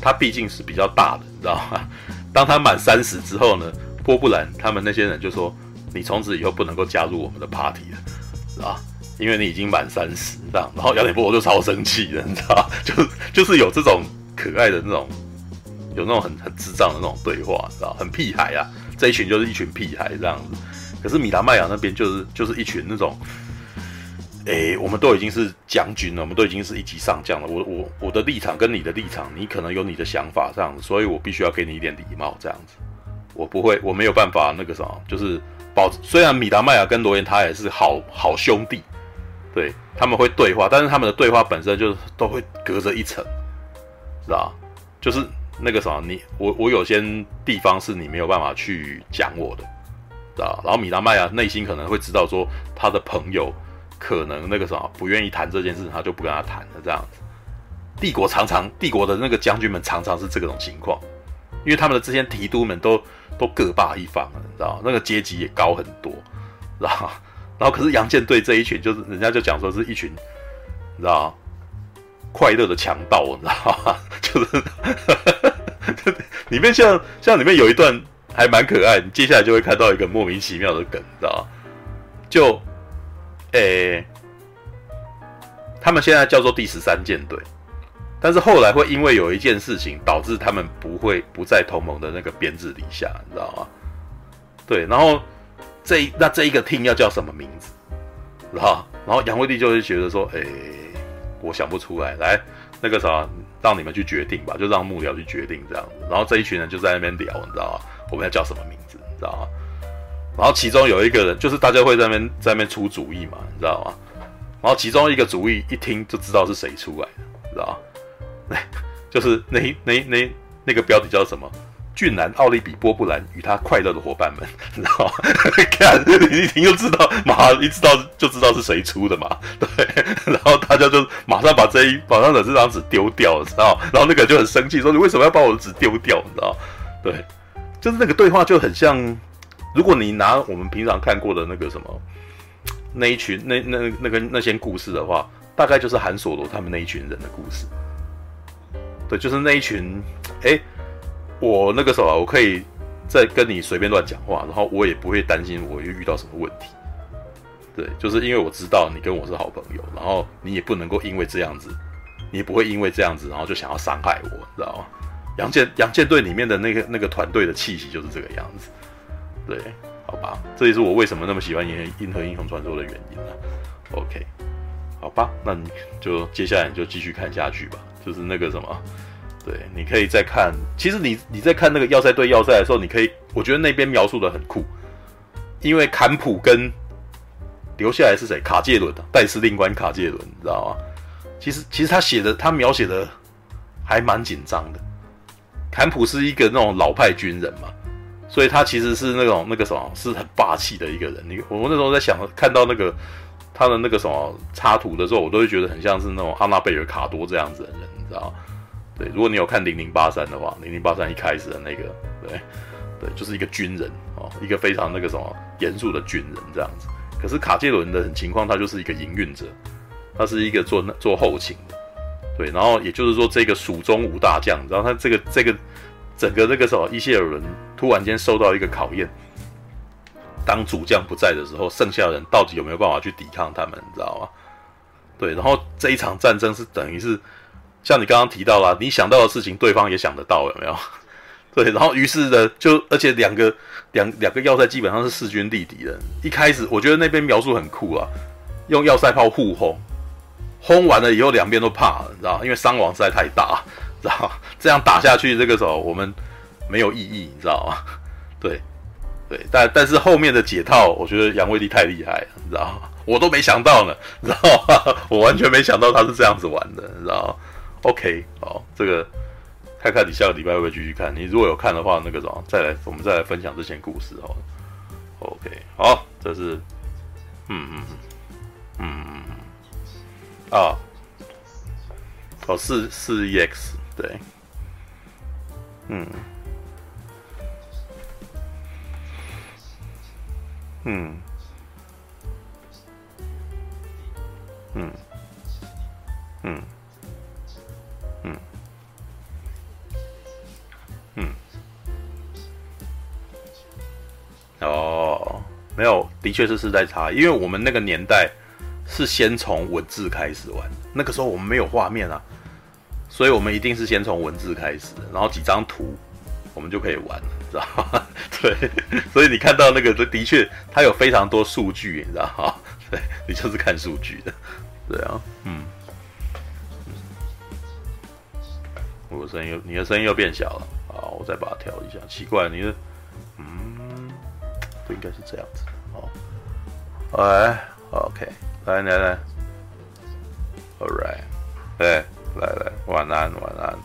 他毕竟是比较大的，你知道吗？当他满三十之后呢，波布兰他们那些人就说，你从此以后不能够加入我们的 party 了，是吧？因为你已经满三十这样，然后雅典波罗就超生气的，你知道，就就是有这种可爱的那种，有那种很很智障的那种对话，知道，很屁孩啊，这一群就是一群屁孩这样子。可是米达麦亚那边就是就是一群那种，哎，我们都已经是将军了，我们都已经是一级上将了。我我我的立场跟你的立场，你可能有你的想法这样子，所以我必须要给你一点礼貌这样子。我不会，我没有办法那个什么，就是保。虽然米达麦亚跟罗延他也是好好兄弟。对，他们会对话，但是他们的对话本身就是都会隔着一层，知道？就是那个什么，你我我有些地方是你没有办法去讲我的，知道？然后米拉麦亚内心可能会知道说，他的朋友可能那个什么不愿意谈这件事，他就不跟他谈了这样子。帝国常常，帝国的那个将军们常常是这种情况，因为他们的这些提督们都都各霸一方，你知道？那个阶级也高很多，知道？然后可是洋舰队这一群，就是人家就讲说是一群，你知道快乐的强盗，你知道吗？就是 里面像像里面有一段还蛮可爱，你接下来就会看到一个莫名其妙的梗，你知道吗？就，诶、他们现在叫做第十三舰队，但是后来会因为有一件事情导致他们不会不在同盟的那个编制底下，你知道吗？对，然后。这那这一个 team 要叫什么名字？然后然后杨惠帝就会觉得说，哎，我想不出来，来那个啥，让你们去决定吧，就让幕僚去决定这样子。然后这一群人就在那边聊，你知道吗？我们要叫什么名字？你知道吗？然后其中有一个人，就是大家会在那边在那边出主意嘛，你知道吗？然后其中一个主意一听就知道是谁出来的，你知道吗？就是那那那那个标题叫什么？俊男奥利比波布兰与他快乐的伙伴们，你知道吗？看你一听就知道，马上一知道就知道是谁出的嘛。对，然后大家就马上把这一马上把这张纸丢掉，知道？然后那个就很生气，说你为什么要把我的纸丢掉？你知道？对，就是那个对话就很像，如果你拿我们平常看过的那个什么那一群那那那个那些故事的话，大概就是韩索罗他们那一群人的故事。对，就是那一群，哎。我那个时候啊，我可以再跟你随便乱讲话，然后我也不会担心我又遇到什么问题。对，就是因为我知道你跟我是好朋友，然后你也不能够因为这样子，你也不会因为这样子，然后就想要伤害我，知道吗？杨建杨建队里面的那个那个团队的气息就是这个样子。对，好吧，这也是我为什么那么喜欢《银银河英雄传说》的原因了。OK，好吧，那你就接下来你就继续看下去吧，就是那个什么。对，你可以再看。其实你你在看那个要塞对要塞的时候，你可以，我觉得那边描述的很酷，因为坎普跟留下来是谁？卡介伦的代司令官卡介伦，你知道吗？其实其实他写的，他描写的还蛮紧张的。坎普是一个那种老派军人嘛，所以他其实是那种那个什么，是很霸气的一个人。你我那时候在想，看到那个他的那个什么插图的时候，我都会觉得很像是那种阿纳贝尔卡多这样子的人，你知道吗？对，如果你有看《零零八三》的话，《零零八三》一开始的那个，对，对，就是一个军人哦，一个非常那个什么严肃的军人这样子。可是卡介伦的情况，他就是一个营运者，他是一个做做后勤的，对，然后也就是说这个蜀中无大将，然后他这个这个整个那个时候，伊谢尔伦突然间受到一个考验，当主将不在的时候，剩下的人到底有没有办法去抵抗他们，你知道吗？对，然后这一场战争是等于是像你刚刚提到了，你想到的事情，对方也想得到，有没有？对，然后于是呢，就而且两个两两个要塞基本上是势均力敌的。一开始我觉得那边描述很酷啊，用要塞炮互轰，轰完了以后两边都怕，你知道，因为伤亡实在太大，知道这样打下去，这个时候我们没有意义，你知道吗？对，对，但但是后面的解套，我觉得杨威利太厉害了，你知道？我都没想到呢，你知道吗？我完全没想到他是这样子玩的，你知道吗？OK，好，这个。看看你下个礼拜会不会继续看？你如果有看的话，那个什么，再来我们再来分享这些故事哦。OK，好，这是，嗯嗯嗯嗯啊，哦四四 EX 对，嗯嗯嗯嗯。嗯哦，没有，的确是世代差，因为我们那个年代是先从文字开始玩，那个时候我们没有画面啊，所以我们一定是先从文字开始，然后几张图，我们就可以玩了，知道吗？对，所以你看到那个，的确它有非常多数据，你知道吗？对，你就是看数据的，对啊，嗯，我的声音又，你的声音又变小了，好，我再把它调一下，奇怪，你的，嗯。不应该是这样子哦。哎，OK，来来来，All right，哎，来来，晚安晚安。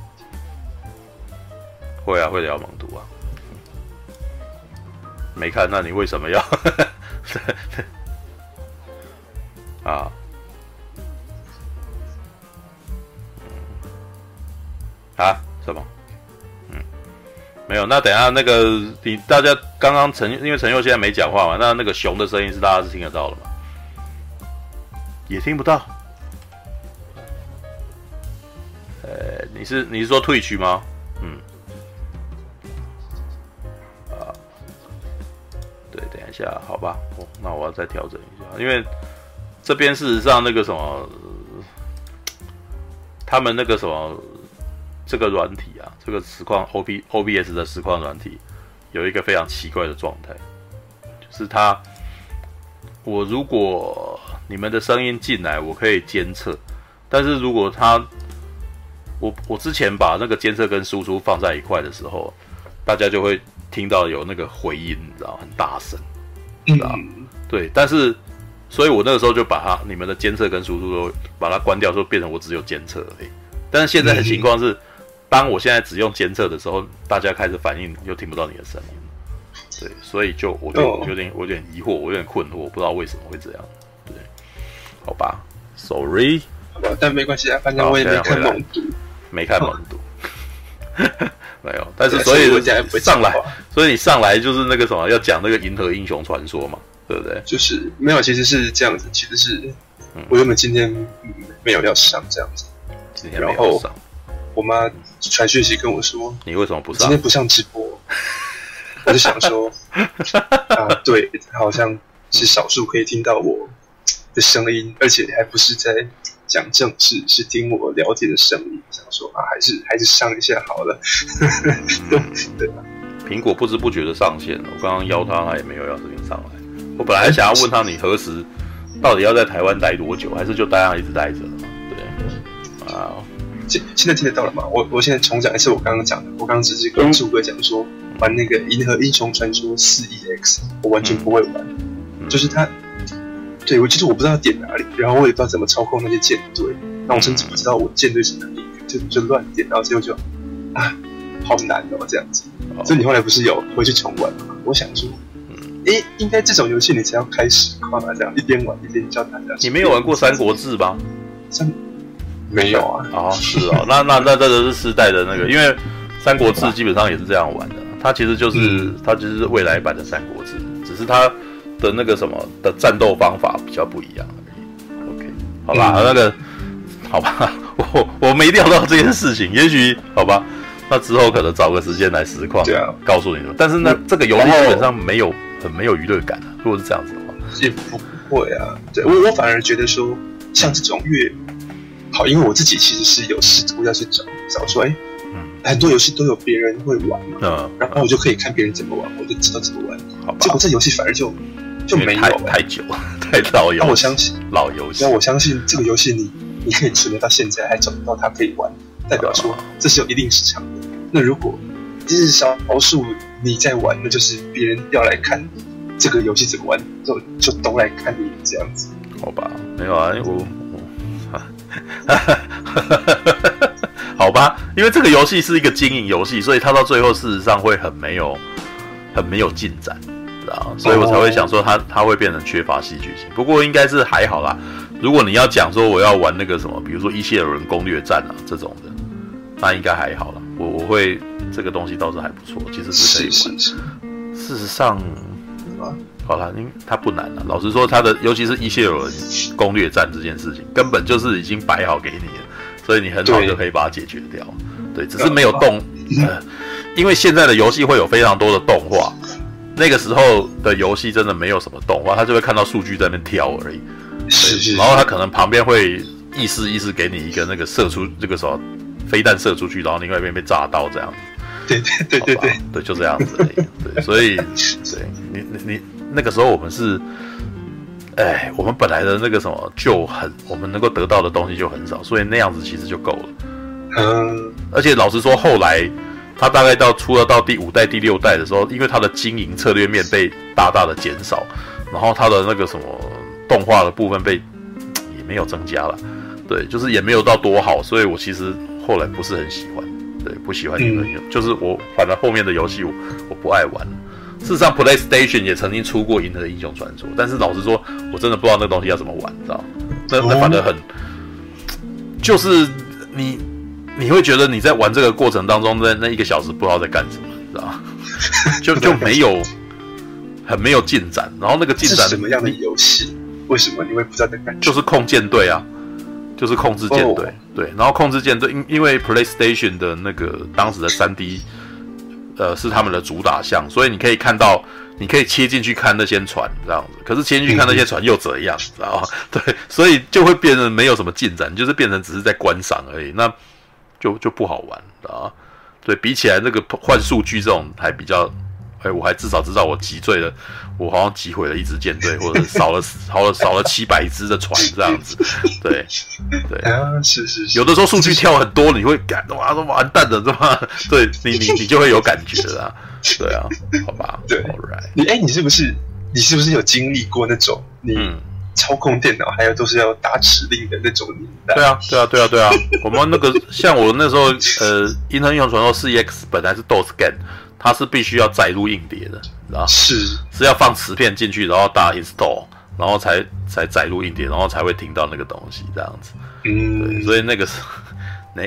会啊，会聊蒙读啊。没看，那你为什么要？啊？啊？什么？没有，那等一下那个你大家刚刚陈，因为陈佑现在没讲话嘛，那那个熊的声音是大家是听得到的吗？也听不到。呃，你是你是说退去吗？嗯。啊，对，等一下，好吧，哦，那我要再调整一下，因为这边事实上那个什么，他们那个什么。这个软体啊，这个实况 O B O B S 的实况软体有一个非常奇怪的状态，就是它，我如果你们的声音进来，我可以监测，但是如果它，我我之前把那个监测跟输出放在一块的时候，大家就会听到有那个回音，你知道，很大声，知道？对，但是，所以我那个时候就把它你们的监测跟输出都把它关掉，说变成我只有监测而已。但是现在的情况是。当我现在只用监测的时候，大家开始反应又听不到你的声音，对，所以就我就有点我有点疑惑，我有点困惑，我不知道为什么会这样，对，好吧，Sorry，但没关系啊，反正我也没看蒙读，没看蒙读，没有，但是所以上来，所以你上来就是那个什么，要讲那个《银河英雄传说》嘛，对不对？就是没有，其实是这样子，其实是我原本今天没有要上这样子，今天没有上。我妈传讯息跟我说：“你为什么不上？今天不上直播？” 我就想说：“啊，对，好像是少数可以听到我的声音，而且还不是在讲正事，是听我了解的声音。”想说啊，还是还是上一下好了。对吧？苹果不知不觉的上线了。我刚刚邀他，他也没有要这边上来。我本来想要问他，你何时到底要在台湾待多久，还是就待上一直待着？对，啊。现现在听得到了吗？我我现在重讲一次我刚刚讲的。我刚刚只是跟朱哥讲说，玩那个《银河英雄传说四 EX》，我完全不会玩。嗯、就是他，对我就是我不知道点哪里，然后我也不知道怎么操控那些舰队，那我甚至不知道我舰队是哪里，就就乱点，然后最后就啊，好难哦，这样子。哦、所以你后来不是有回去重玩吗？我想说，诶、欸，应该这种游戏你才要开始跨这样一边玩一边教大家。你没有玩过《三国志》吧？三。没有啊，啊、哦、是哦，那那那这个是时代的那个，因为《三国志》基本上也是这样玩的，它其实就是、嗯、它就是未来版的《三国志》，只是它的那个什么的战斗方法比较不一样而已。OK，好吧，嗯、那个好吧，我我没料到这件事情，也许好吧，那之后可能找个时间来实况，对啊，告诉你们。但是呢，这个游戏基本上没有很没有娱乐感啊。如果是这样子的话，也不会啊。对，我我反而觉得说，像这种越好，因为我自己其实是有试图要去找找说，哎，嗯，很多游戏都有别人会玩嘛，嗯，然后我就可以看别人怎么玩，我就知道怎么玩。好吧，结果这游戏反而就就没有太太久，太老游戏。那我相信老游戏，那我相信这个游戏你。你可以存留到现在还找不到它可以玩，代表说这是有一定市场的。那如果只是少数你在玩，那就是别人要来看这个游戏怎么玩，就就都来看你这样子。好吧，没有啊，我，我 好吧，因为这个游戏是一个经营游戏，所以它到最后事实上会很没有很没有进展，知道？所以我才会想说它它会变成缺乏戏剧性。不过应该是还好啦。如果你要讲说我要玩那个什么，比如说伊谢尔人攻略战啊这种的，那应该还好了。我我会这个东西倒是还不错，其实是可以玩。是是是事实上，好了，因为它不难了。老实说，它的尤其是伊谢尔人攻略战这件事情，根本就是已经摆好给你了，所以你很好就可以把它解决掉。对，只是没有动，呃，因为现在的游戏会有非常多的动画，那个时候的游戏真的没有什么动画，它就会看到数据在那边跳而已。是，是，然后他可能旁边会意思意思给你一个那个射出这个时候飞弹射出去，然后另外一边被炸到这样子。对对对对对对，就这样子而已。对，所以对你你你那个时候我们是，哎，我们本来的那个什么就很，我们能够得到的东西就很少，所以那样子其实就够了。嗯，而且老实说，后来他大概到出了到第五代、第六代的时候，因为他的经营策略面被大大的减少，然后他的那个什么。动画的部分被也没有增加了，对，就是也没有到多好，所以我其实后来不是很喜欢，对，不喜欢你们用，就是我反正后面的游戏我我不爱玩。事实上，PlayStation 也曾经出过《银河英雄传说》，但是老实说，我真的不知道那个东西要怎么玩，你知道？那那反正很，就是你你会觉得你在玩这个过程当中，那那一个小时不知道在干什么，知道？就就没有很没有进展，然后那个进展什么样的游戏？为什么你会不知道在干？就是控舰队啊，就是控制舰队。对，然后控制舰队，因因为 PlayStation 的那个当时的 3D，呃，是他们的主打项，所以你可以看到，你可以切进去看那些船这样子。可是切进去看那些船又怎样，知道吗？对，所以就会变得没有什么进展，就是变成只是在观赏而已，那就就不好玩啊。对，比起来那个换数据这种还比较。哎，我还至少知道我击坠了，我好像击毁了一支舰队，或者少了少了少了七百只的船这样子。对对 啊，是是是。有的时候数据跳很多，你会感哇都完蛋了，是吧？对你你你就会有感觉了。对啊，好吧。对，right。你哎，你是不是你是不是有经历过那种你操控电脑还有都是要打指令的那种年代？对啊对啊对啊对啊。我们那个像我那时候呃，《银河英雄传说四 EX》本来是 DOS game。它是必须要载入硬碟的，知道是是要放磁片进去，然后打 install，然后才才载入硬碟，然后才会听到那个东西这样子。嗯，对，所以那个是 那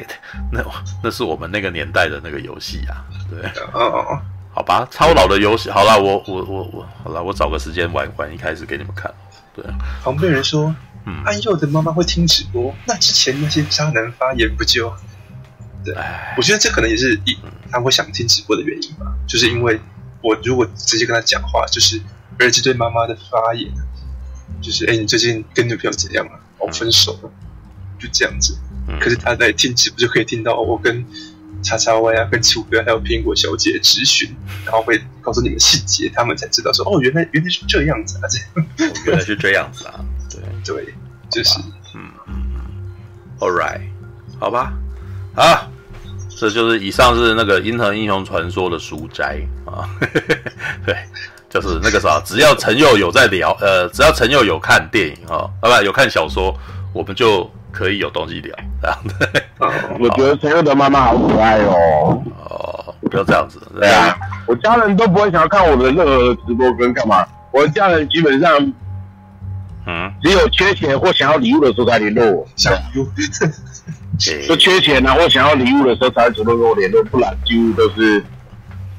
那那是我们那个年代的那个游戏啊。对，哦哦，好吧，超老的游戏。好了，我我我我，好了，我找个时间玩玩，一开始给你们看。对，旁边人说，嗯，安佑的妈妈会听直播，那之前那些渣男发言不就？对，我觉得这可能也是一他会想听直播的原因吧，就是因为我如果直接跟他讲话，就是儿子对妈妈的发言，就是哎，你最近跟女朋友怎样啊？我分手了，就这样子。可是他在听直播就可以听到我跟叉叉 Y 啊、跟楚哥还有苹果小姐咨询，然后会告诉你们细节，他们才知道说哦，原来原来是这样子啊，这样。原来是这样子啊，对。对，就是。嗯嗯嗯，All right，好吧，啊。这就是以上是那个《银河英雄传说》的书斋啊，对，就是那个啥，只要陈佑有在聊，呃，只要陈佑有看电影啊，啊不有看小说，我们就可以有东西聊，这样子。我觉得陈佑的妈妈好可爱哦。哦，不要这样子。对啊，我家人都不会想要看我的任何直播跟干嘛，我的家人基本上，嗯，只有缺钱或想要礼物的时候才联络我。想礼物。就缺钱啊，或想要礼物的时候才会主动跟我联络，不然几乎都是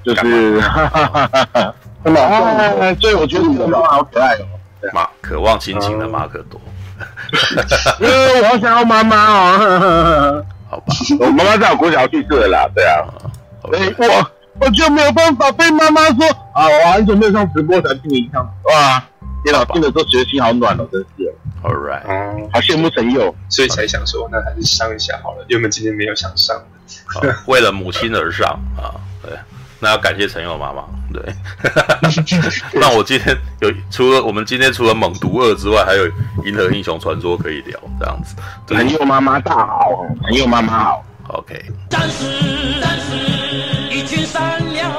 就是哈哈哈哈哈，真的，所以我觉得你的妈妈好可爱哦。马渴望亲情的马可多，呃，我好想要妈妈哦。好吧，我妈妈在我国小去世了啦。对啊，所以我我就没有办法被妈妈说啊，我很久没有上直播才听一趟。哇，天哪，听的时候觉得心好暖哦，真是。All right，嗯，好羡慕陈佑，所以才想说，那还是上一下好了。原本今天没有想上的，为了母亲而上啊，对。那要感谢陈佑妈妈，对，那我今天有除了我们今天除了猛毒二之外，还有银河英雄传说可以聊，这样子。陈佑妈妈大好，陈佑妈妈好，OK。战士，战士，一群善良